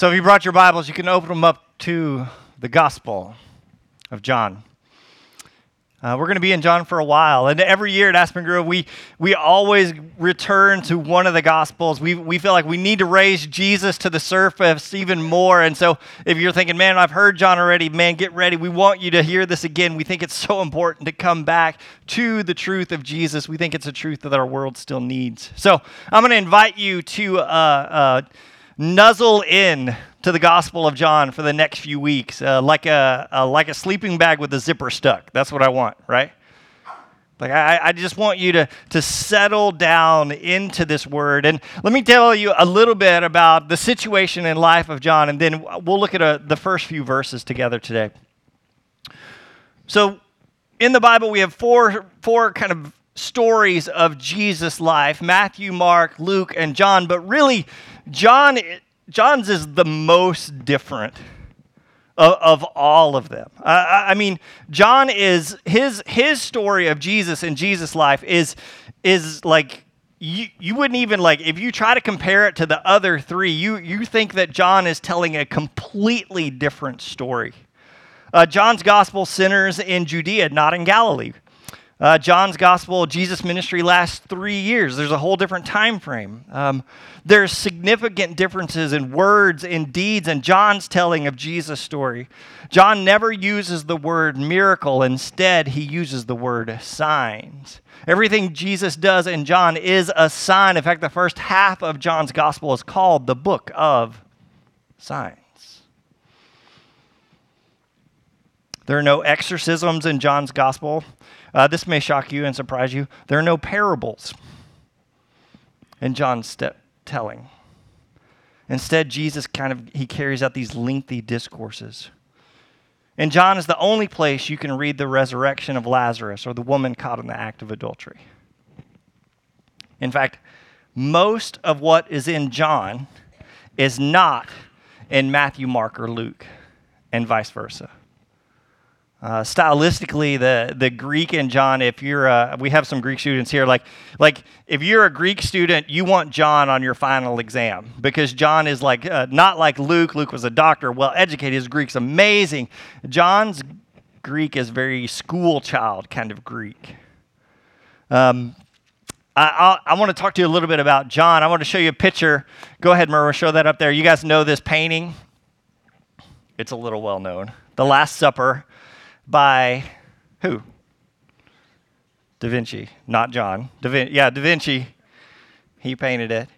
So if you brought your Bibles, you can open them up to the Gospel of John. Uh, we're going to be in John for a while. And every year at Aspen Grove, we, we always return to one of the Gospels. We, we feel like we need to raise Jesus to the surface even more. And so if you're thinking, man, I've heard John already, man, get ready. We want you to hear this again. We think it's so important to come back to the truth of Jesus. We think it's a truth that our world still needs. So I'm going to invite you to uh, uh, nuzzle in to the Gospel of John for the next few weeks, uh, like a, like a sleeping bag with a zipper stuck. That's what I want, right? Like I, I just want you to, to settle down into this word. And let me tell you a little bit about the situation in life of John, and then we'll look at a, uh, the first few verses together today. So in the Bible, we have four, four kind of stories of Jesus' life Matthew, Mark, Luke, and John. But really, John John's is the most different of, of all of them. I mean, John is his his story of Jesus and Jesus' life is is like you, you wouldn't even like if you try to compare it to the other three you you think that john is telling a completely different story uh, john's gospel centers in judea not in galilee uh, John's gospel, Jesus' ministry lasts three years. There's a whole different time frame. Um, there's significant differences in words, in deeds, and John's telling of Jesus' story. John never uses the word miracle. Instead, he uses the word signs. Everything Jesus does in John is a sign. In fact, the first half of John's gospel is called the book of signs. There are no exorcisms in John's gospel. Uh, this may shock you and surprise you. There are no parables in John's telling. Instead, Jesus kind of he carries out these lengthy discourses. And John is the only place you can read the resurrection of Lazarus or the woman caught in the act of adultery. In fact, most of what is in John is not in Matthew, Mark, or Luke, and vice versa. Uh, stylistically, the, the Greek and John, if you're, a, we have some Greek students here, like, like if you're a Greek student, you want John on your final exam because John is like, uh, not like Luke. Luke was a doctor, well educated. His Greek's amazing. John's Greek is very school child kind of Greek. Um, I, I, want to talk to you a little bit about John. I want to show you a picture. Go ahead, Merwa, show that up there. You guys know this painting? It's a little well known. The Last Supper by who? Da Vinci, not John. Da Vin- yeah, Da Vinci. He painted it.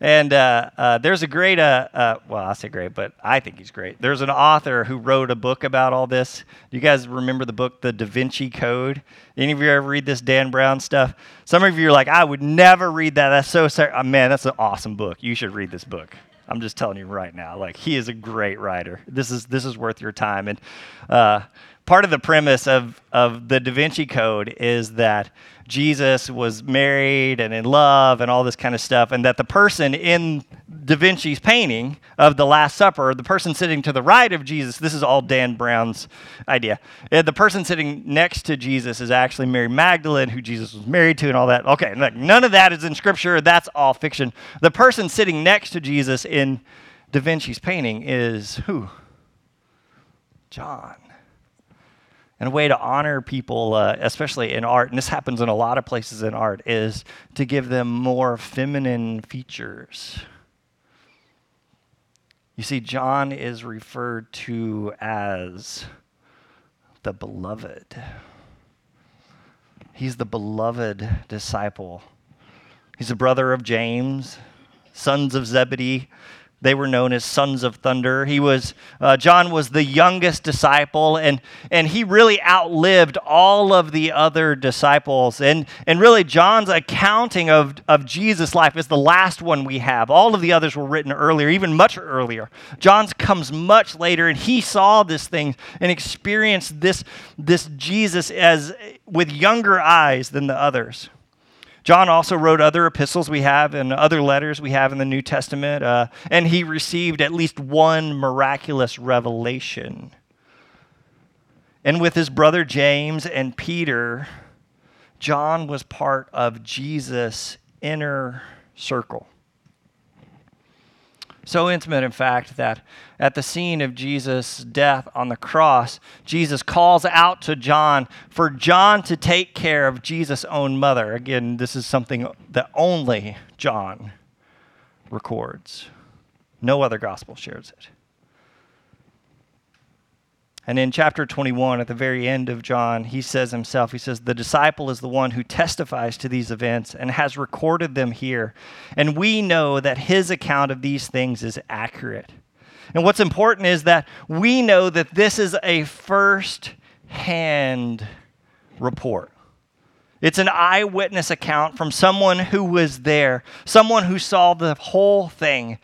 And uh, uh, there's a great, uh, uh, well, I say great, but I think he's great. There's an author who wrote a book about all this. You guys remember the book, The Da Vinci Code? Any of you ever read this Dan Brown stuff? Some of you are like, I would never read that. That's so, uh, man, that's an awesome book. You should read this book. I'm just telling you right now. Like, he is a great writer. This is this is worth your time. And uh, part of the premise of, of the Da Vinci Code is that Jesus was married and in love and all this kind of stuff, and that the person in Da Vinci's painting of the Last Supper, the person sitting to the right of Jesus, this is all Dan Brown's idea. Eh, the person sitting next to Jesus is actually Mary Magdalene, who Jesus was married to, and all that. Okay, none of that is in Scripture. That's all fiction. The person sitting next to Jesus in Da Vinci's painting is who? John. And a way to honor people, uh, especially in art, and this happens in a lot of places in art, is to give them more feminine features. You see, John is referred to as the beloved. He's the beloved disciple. He's a brother of James, sons of Zebedee. They were known as sons of thunder. He was, uh, John was the youngest disciple, and, and he really outlived all of the other disciples. And, and really, John's accounting of, of Jesus' life is the last one we have. All of the others were written earlier, even much earlier. John's comes much later, and he saw this thing and experienced this, this Jesus as with younger eyes than the others. John also wrote other epistles we have and other letters we have in the New Testament, uh, and he received at least one miraculous revelation. And with his brother James and Peter, John was part of Jesus' inner circle. So intimate, in fact, that at the scene of Jesus' death on the cross, Jesus calls out to John for John to take care of Jesus' own mother. Again, this is something that only John records. No other gospel shares it. And in chapter 21, at the very end of John, he says himself, he says, The disciple is the one who testifies to these events and has recorded them here. And we know that his account of these things is accurate. And what's important is that we know that this is a first hand report. It's an eyewitness account from someone who was there, someone who saw the whole thing.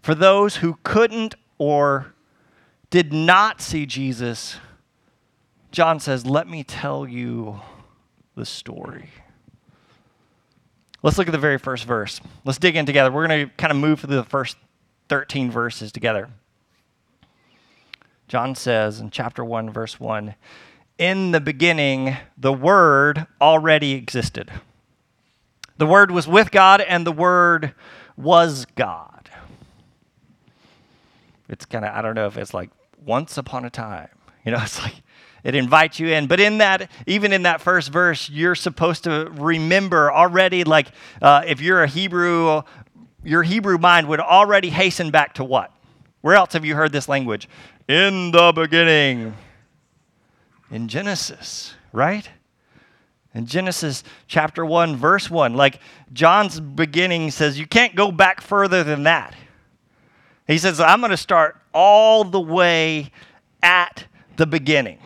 For those who couldn't or did not see Jesus, John says, Let me tell you the story. Let's look at the very first verse. Let's dig in together. We're going to kind of move through the first 13 verses together. John says in chapter 1, verse 1 In the beginning, the Word already existed. The Word was with God, and the Word was God. It's kind of, I don't know if it's like once upon a time. You know, it's like it invites you in. But in that, even in that first verse, you're supposed to remember already, like uh, if you're a Hebrew, your Hebrew mind would already hasten back to what? Where else have you heard this language? In the beginning. In Genesis, right? In Genesis chapter 1, verse 1, like John's beginning says, you can't go back further than that. He says, I'm going to start all the way at the beginning,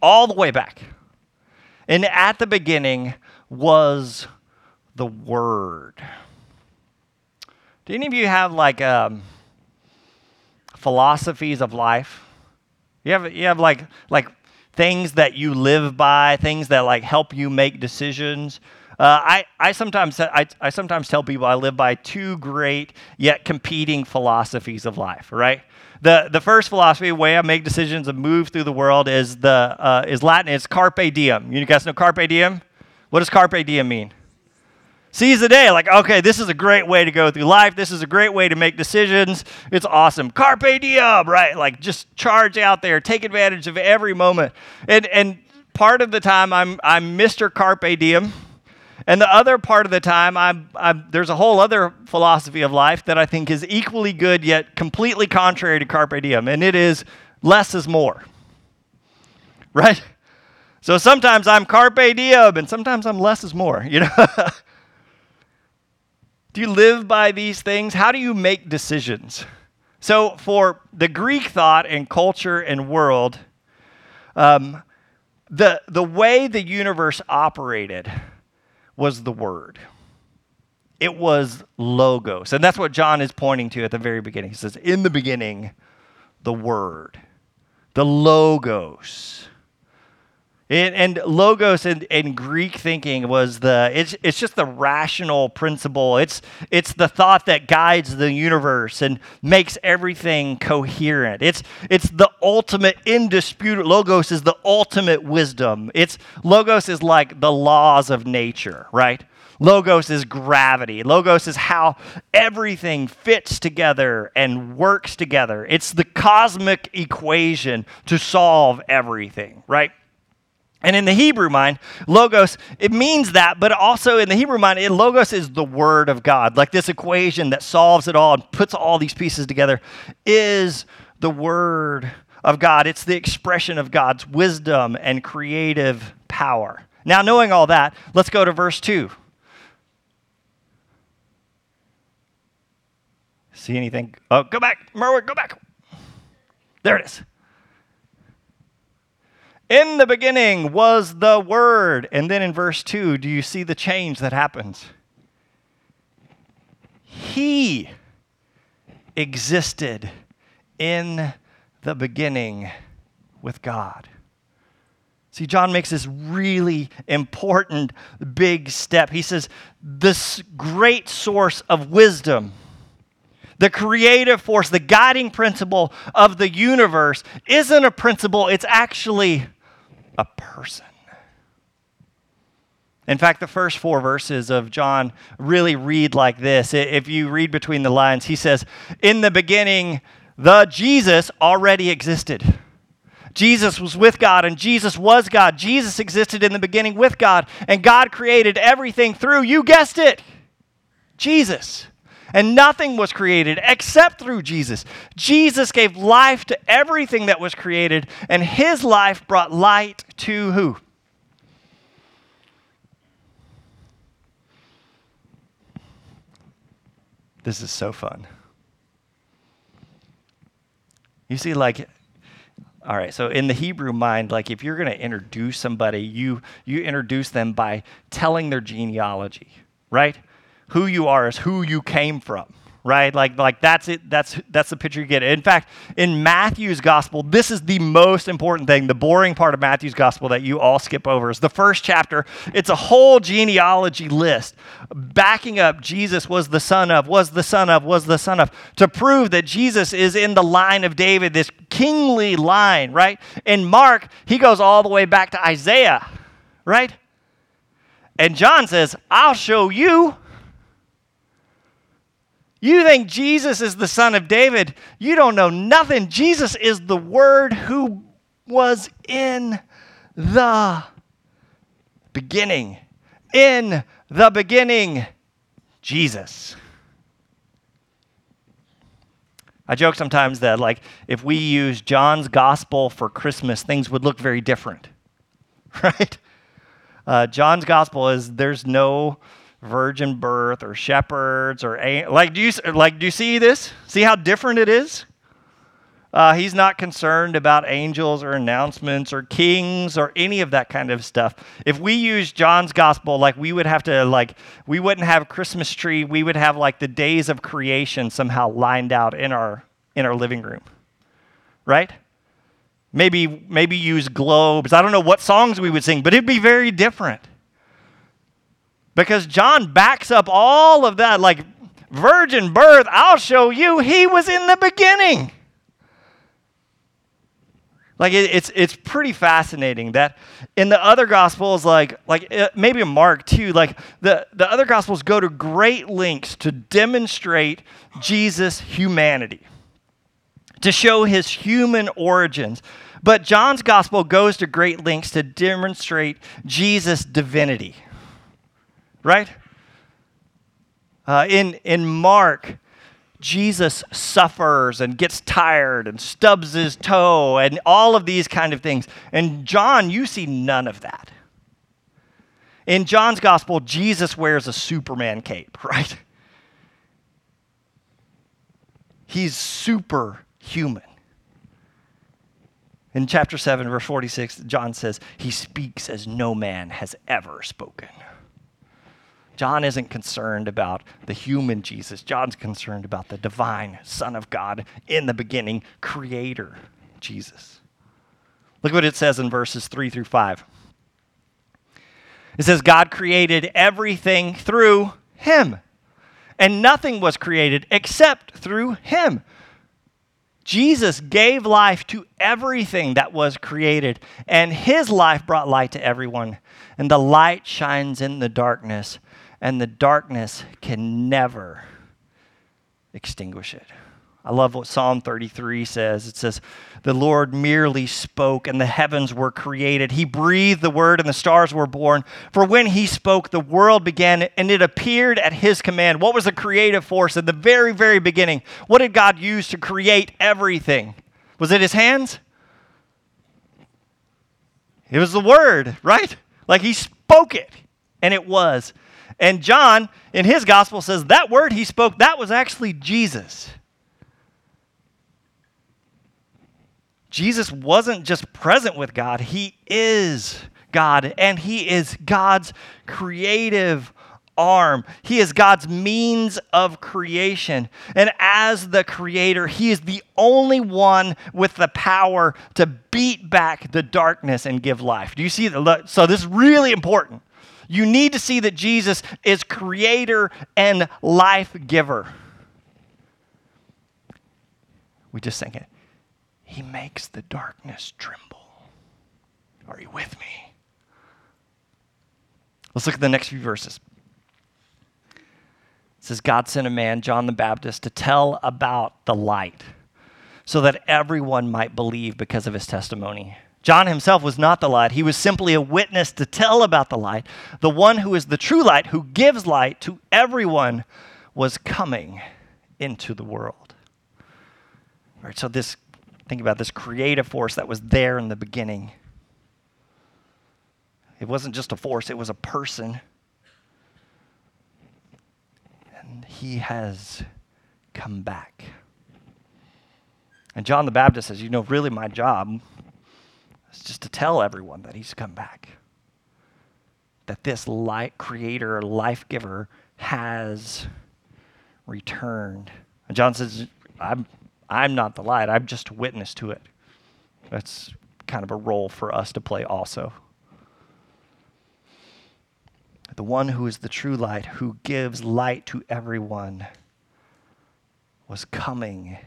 all the way back. And at the beginning was the Word. Do any of you have like um, philosophies of life? You have, you have like, like things that you live by, things that like help you make decisions. Uh, I, I, sometimes, I, I sometimes tell people I live by two great yet competing philosophies of life, right? The, the first philosophy, way I make decisions and move through the world, is, the, uh, is Latin. It's carpe diem. You guys know carpe diem? What does carpe diem mean? Seize the day. Like, okay, this is a great way to go through life. This is a great way to make decisions. It's awesome. Carpe diem, right? Like, just charge out there, take advantage of every moment. And, and part of the time, I'm, I'm Mr. Carpe Diem and the other part of the time, I'm, I'm, there's a whole other philosophy of life that I think is equally good yet completely contrary to Carpe Diem, and it is less is more. Right? So sometimes I'm Carpe Diem, and sometimes I'm less is more, you know? do you live by these things? How do you make decisions? So, for the Greek thought and culture and world, um, the, the way the universe operated, was the Word. It was Logos. And that's what John is pointing to at the very beginning. He says, In the beginning, the Word, the Logos. And, logos in, in, Greek thinking was the it's, it's just the rational principle. It's it's the thought that guides the universe and makes everything coherent. It's it's the ultimate indisputable logos is the ultimate wisdom. It's logos is like the laws of nature, right? Logos is gravity. Logos is how everything fits together and works together. It's the cosmic equation to solve everything, right? And in the Hebrew mind, logos, it means that, but also in the Hebrew mind, it, logos is the word of God. Like this equation that solves it all and puts all these pieces together is the word of God. It's the expression of God's wisdom and creative power. Now, knowing all that, let's go to verse 2. See anything? Oh, go back. Merwin, go back. There it is. In the beginning was the Word. And then in verse 2, do you see the change that happens? He existed in the beginning with God. See, John makes this really important big step. He says, This great source of wisdom, the creative force, the guiding principle of the universe, isn't a principle, it's actually a person. In fact, the first four verses of John really read like this. If you read between the lines, he says, In the beginning, the Jesus already existed. Jesus was with God and Jesus was God. Jesus existed in the beginning with God, and God created everything through, you guessed it, Jesus. And nothing was created except through Jesus. Jesus gave life to everything that was created, and his life brought light to who? This is so fun. You see, like, all right, so in the Hebrew mind, like if you're going to introduce somebody, you, you introduce them by telling their genealogy, right? Who you are is who you came from right? Like, like that's it. That's that's the picture you get. In fact, in Matthew's gospel, this is the most important thing. The boring part of Matthew's gospel that you all skip over is the first chapter. It's a whole genealogy list, backing up Jesus was the son of, was the son of, was the son of, to prove that Jesus is in the line of David, this kingly line, right? In Mark, he goes all the way back to Isaiah, right? And John says, I'll show you you think Jesus is the son of David. You don't know nothing. Jesus is the Word who was in the beginning. In the beginning, Jesus. I joke sometimes that, like, if we use John's gospel for Christmas, things would look very different, right? Uh, John's gospel is there's no virgin birth or shepherds or like do you like do you see this? See how different it is? Uh, he's not concerned about angels or announcements or kings or any of that kind of stuff. If we use John's gospel, like we would have to like we wouldn't have Christmas tree. We would have like the days of creation somehow lined out in our in our living room, right? Maybe maybe use globes. I don't know what songs we would sing, but it'd be very different. Because John backs up all of that, like virgin birth, I'll show you, he was in the beginning. Like it, it's it's pretty fascinating that in the other gospels, like like uh, maybe Mark too, like the the other gospels go to great lengths to demonstrate Jesus' humanity, to show his human origins. But John's gospel goes to great lengths to demonstrate Jesus' divinity right? Uh, in, in Mark, Jesus suffers and gets tired and stubs his toe and all of these kind of things. And John, you see none of that. In John's gospel, Jesus wears a Superman cape, right? He's superhuman. In chapter 7, verse 46, John says, He speaks as no man has ever spoken. John isn't concerned about the human Jesus. John's concerned about the divine Son of God in the beginning, creator Jesus. Look what it says in verses 3 through 5. It says, God created everything through him, and nothing was created except through him. Jesus gave life to everything that was created, and his life brought light to everyone. And the light shines in the darkness, and the darkness can never extinguish it. I love what Psalm 33 says. It says, The Lord merely spoke, and the heavens were created. He breathed the word, and the stars were born. For when He spoke, the world began, and it appeared at His command. What was the creative force at the very, very beginning? What did God use to create everything? Was it His hands? It was the word, right? Like He spoke it, and it was. And John, in his gospel, says that word he spoke, that was actually Jesus. Jesus wasn't just present with God, he is God, and he is God's creative arm. He is God's means of creation. And as the creator, he is the only one with the power to beat back the darkness and give life. Do you see that? So, this is really important. You need to see that Jesus is creator and life giver. We just sing it. He makes the darkness tremble. Are you with me? Let's look at the next few verses. It says, God sent a man, John the Baptist, to tell about the light so that everyone might believe because of his testimony. John himself was not the light. He was simply a witness to tell about the light. The one who is the true light, who gives light to everyone, was coming into the world. All right, so this think about this creative force that was there in the beginning. It wasn't just a force, it was a person. And he has come back. And John the Baptist says, You know, really, my job is just to tell everyone that he's come back. That this light creator, life giver, has returned. And John says, I'm, I'm not the light, I'm just a witness to it. That's kind of a role for us to play also. The one who is the true light, who gives light to everyone, was coming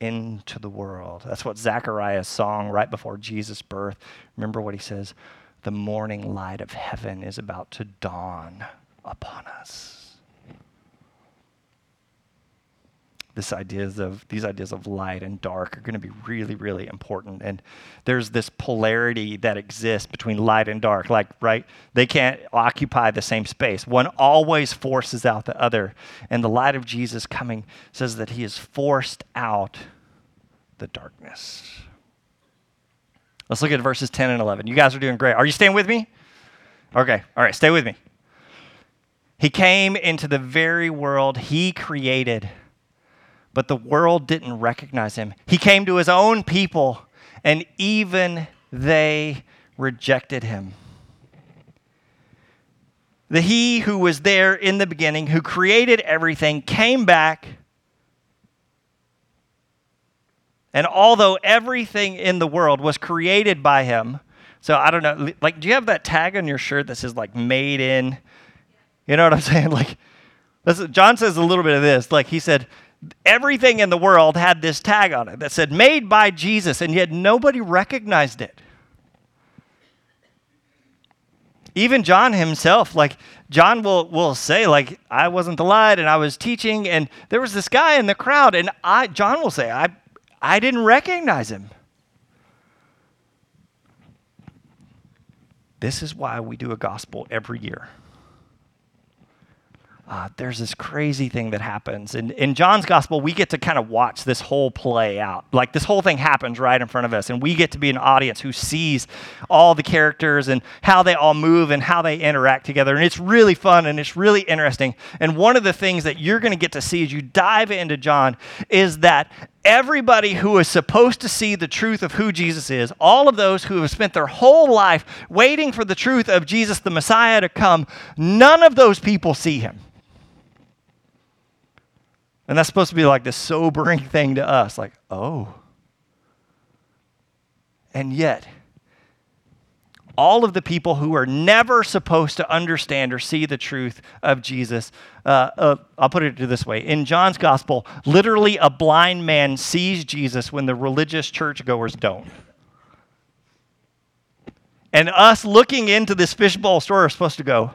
into the world. That's what Zechariah's song right before Jesus' birth. Remember what he says? The morning light of heaven is about to dawn upon us. This ideas of these ideas of light and dark are going to be really, really important. And there's this polarity that exists between light and dark. Like, right? They can't occupy the same space. One always forces out the other. And the light of Jesus coming says that he has forced out the darkness. Let's look at verses 10 and 11. You guys are doing great. Are you staying with me? Okay. All right, stay with me. He came into the very world he created but the world didn't recognize him. He came to his own people, and even they rejected him. The He who was there in the beginning, who created everything, came back. And although everything in the world was created by him, so I don't know, like, do you have that tag on your shirt that says, like, made in? You know what I'm saying? Like, John says a little bit of this. Like, he said, everything in the world had this tag on it that said made by Jesus, and yet nobody recognized it. Even John himself, like John will, will say, like, I wasn't the light and I was teaching, and there was this guy in the crowd, and I John will say, I I didn't recognize him. This is why we do a gospel every year uh, there's this crazy thing that happens. And in John's gospel, we get to kind of watch this whole play out. Like this whole thing happens right in front of us, and we get to be an audience who sees all the characters and how they all move and how they interact together. And it's really fun and it's really interesting. And one of the things that you're going to get to see as you dive into John is that everybody who is supposed to see the truth of who Jesus is, all of those who have spent their whole life waiting for the truth of Jesus, the Messiah, to come, none of those people see him. And that's supposed to be like the sobering thing to us like, oh. And yet, all of the people who are never supposed to understand or see the truth of Jesus, uh, uh, I'll put it this way. In John's gospel, literally a blind man sees Jesus when the religious churchgoers don't. And us looking into this fishbowl story are supposed to go,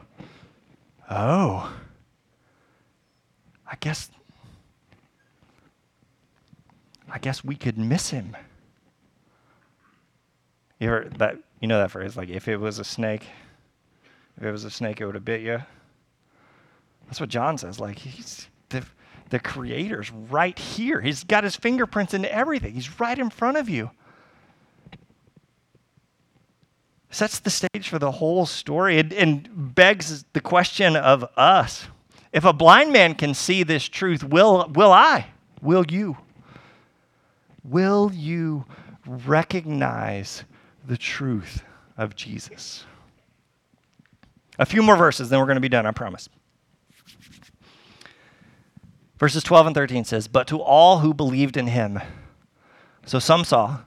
oh, I guess I guess we could miss him. You ever that you know that phrase like if it was a snake, if it was a snake, it would have bit you. That's what John says. Like he's the the creator's right here. He's got his fingerprints into everything. He's right in front of you. Sets the stage for the whole story and, and begs the question of us. If a blind man can see this truth, will, will I? Will you? Will you recognize the truth of Jesus? A few more verses, then we're going to be done, I promise. Verses 12 and 13 says, But to all who believed in him, so some saw,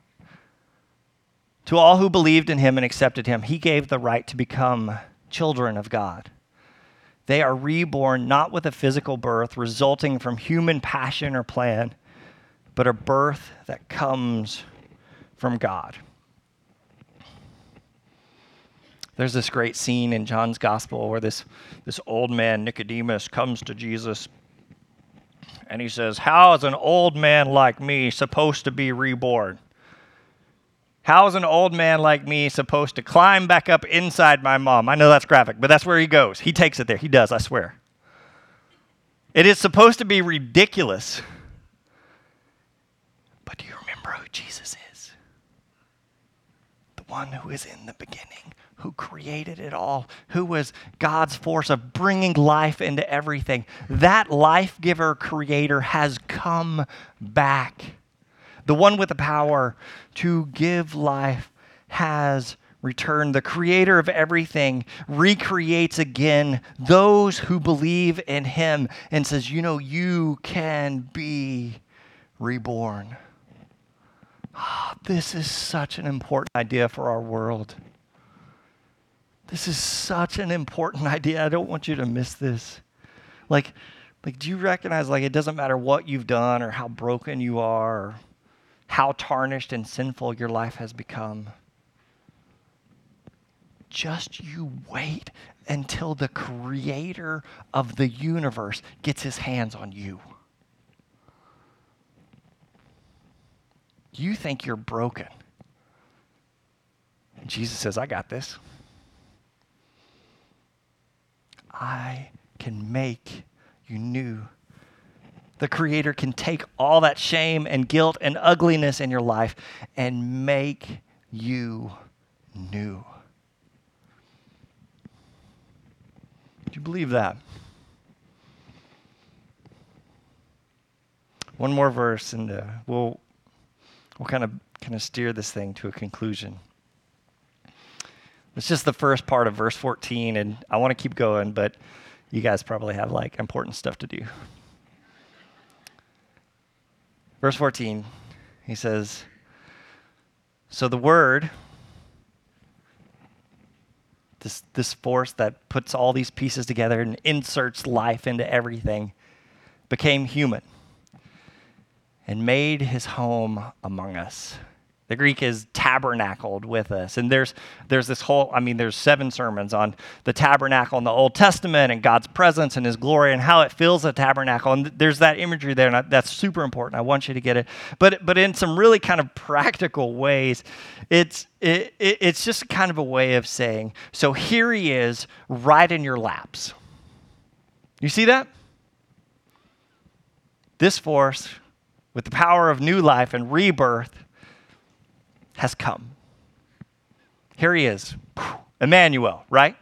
to all who believed in him and accepted him, he gave the right to become children of God. They are reborn not with a physical birth resulting from human passion or plan but a birth that comes from God. There's this great scene in John's gospel where this, this old man, Nicodemus, comes to Jesus and he says, How is an old man like me supposed to be reborn? How is an old man like me supposed to climb back up inside my mom? I know that's graphic, but that's where he goes. He takes it there. He does, I swear. It is supposed to be ridiculous. But do you remember who Jesus is? The one who is in the beginning, who created it all, who was God's force of bringing life into everything. That life giver creator has come back. The one with the power to give life has returned. The creator of everything recreates again those who believe in him and says, You know, you can be reborn. Oh, this is such an important idea for our world. This is such an important idea. I don't want you to miss this. Like, like, do you recognize like it doesn't matter what you've done or how broken you are or how tarnished and sinful your life has become? Just you wait until the creator of the universe gets his hands on you. You think you're broken. And Jesus says, I got this. I can make you new. The Creator can take all that shame and guilt and ugliness in your life and make you new. Do you believe that? One more verse, and uh, we'll we'll kind of kind of steer this thing to a conclusion. It's just the first part of verse 14, and I want to keep going, but you guys probably have like important stuff to do. Verse 14, he says, So the word, this, this force that puts all these pieces together and inserts life into everything, became human and made his home among us. The Greek is tabernacled with us. And there's, there's this whole, I mean, there's seven sermons on the tabernacle in the Old Testament and God's presence and his glory and how it fills the tabernacle. And there's that imagery there, and that's super important. I want you to get it. But, but in some really kind of practical ways, it's, it, it, it's just kind of a way of saying, so here he is right in your laps. You see that? This force, with the power of new life and rebirth, has come. Here he is, Emmanuel, right?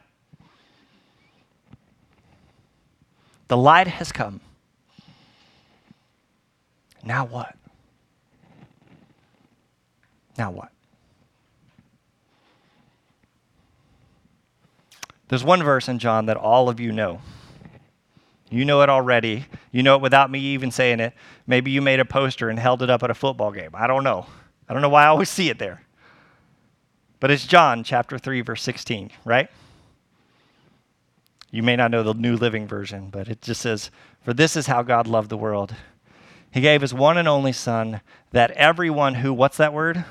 The light has come. Now what? Now what? There's one verse in John that all of you know. You know it already. You know it without me even saying it. Maybe you made a poster and held it up at a football game. I don't know. I don't know why I always see it there. But it's John chapter 3, verse 16, right? You may not know the New Living Version, but it just says, For this is how God loved the world. He gave his one and only Son, that everyone who, what's that word?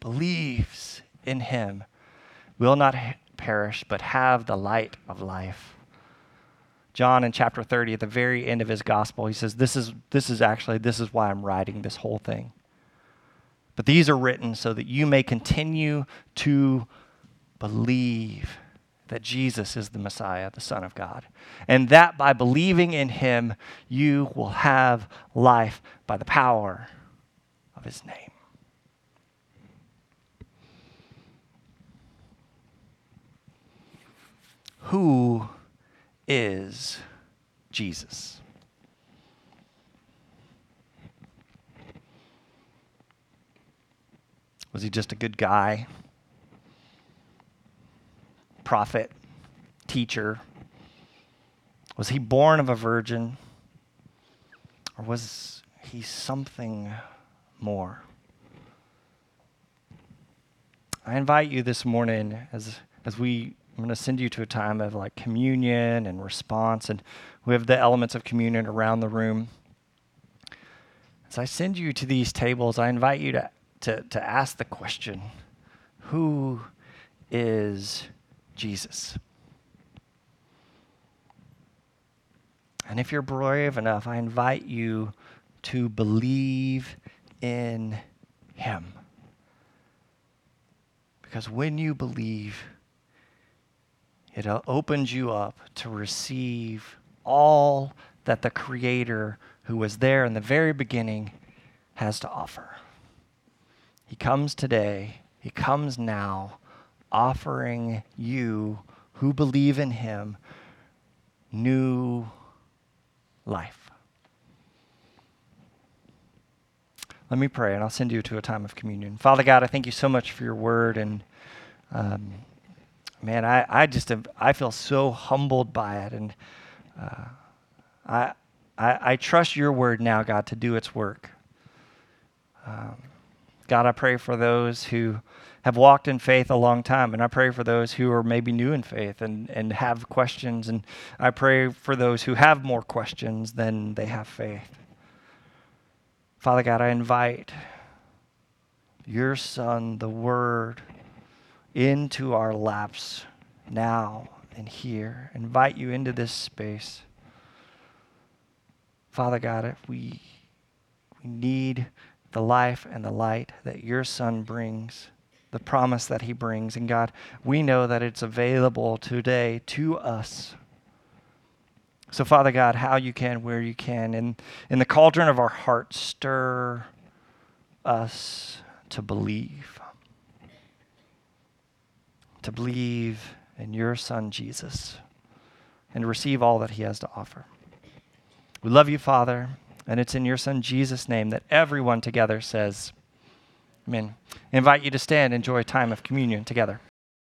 Believes in him will not perish, but have the light of life. John in chapter 30, at the very end of his gospel, he says, This is, this is actually, this is why I'm writing this whole thing. But these are written so that you may continue to believe that Jesus is the Messiah, the Son of God. And that by believing in him, you will have life by the power of his name. Who is Jesus? Was he just a good guy? Prophet? Teacher? Was he born of a virgin? Or was he something more? I invite you this morning as, as we, I'm going to send you to a time of like communion and response, and we have the elements of communion around the room. As I send you to these tables, I invite you to to, to ask the question who is Jesus. And if you're brave enough, I invite you to believe in him. Because when you believe, it opens you up to receive all that the Creator, who was there in the very beginning, has to offer. He comes today, He comes now, offering you who believe in Him new life. Let me pray, and I'll send you to a time of communion. Father God, I thank you so much for your word, and um, man, I, I just I feel so humbled by it, and uh, I, I, I trust your word now, God, to do its work. Um, God, I pray for those who have walked in faith a long time, and I pray for those who are maybe new in faith and, and have questions, and I pray for those who have more questions than they have faith. Father God, I invite your Son, the Word, into our laps now and here. Invite you into this space. Father God, we, we need the life and the light that your Son brings, the promise that he brings. And God, we know that it's available today to us. So, Father God, how you can, where you can, in, in the cauldron of our hearts, stir us to believe. To believe in your Son, Jesus, and receive all that he has to offer. We love you, Father, and it's in your Son, Jesus' name, that everyone together says, Amen. I invite you to stand, and enjoy a time of communion together.